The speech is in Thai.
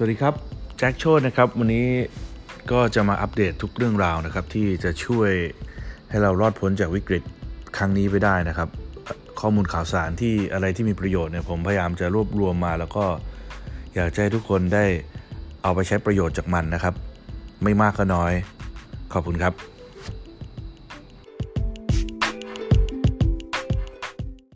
สวัสดีครับแจ็คโชดนะครับวันนี้ก็จะมาอัปเดตทุกเรื่องราวนะครับ ที่จะช่วยให้เรารอดพ้นจากวิกฤตครั้งนี้ไปได้นะครับ ข้อมูลข่าวสารที่อะไรที่มีประโยชน์เนี่ยผมพยายามจะรวบรวมมา แล้วก็อยากให้ทุกคนได้เอาไปใช้ประโยชน์จากมันนะครับ ไม่มากก็น้อย ขอบคุณครับ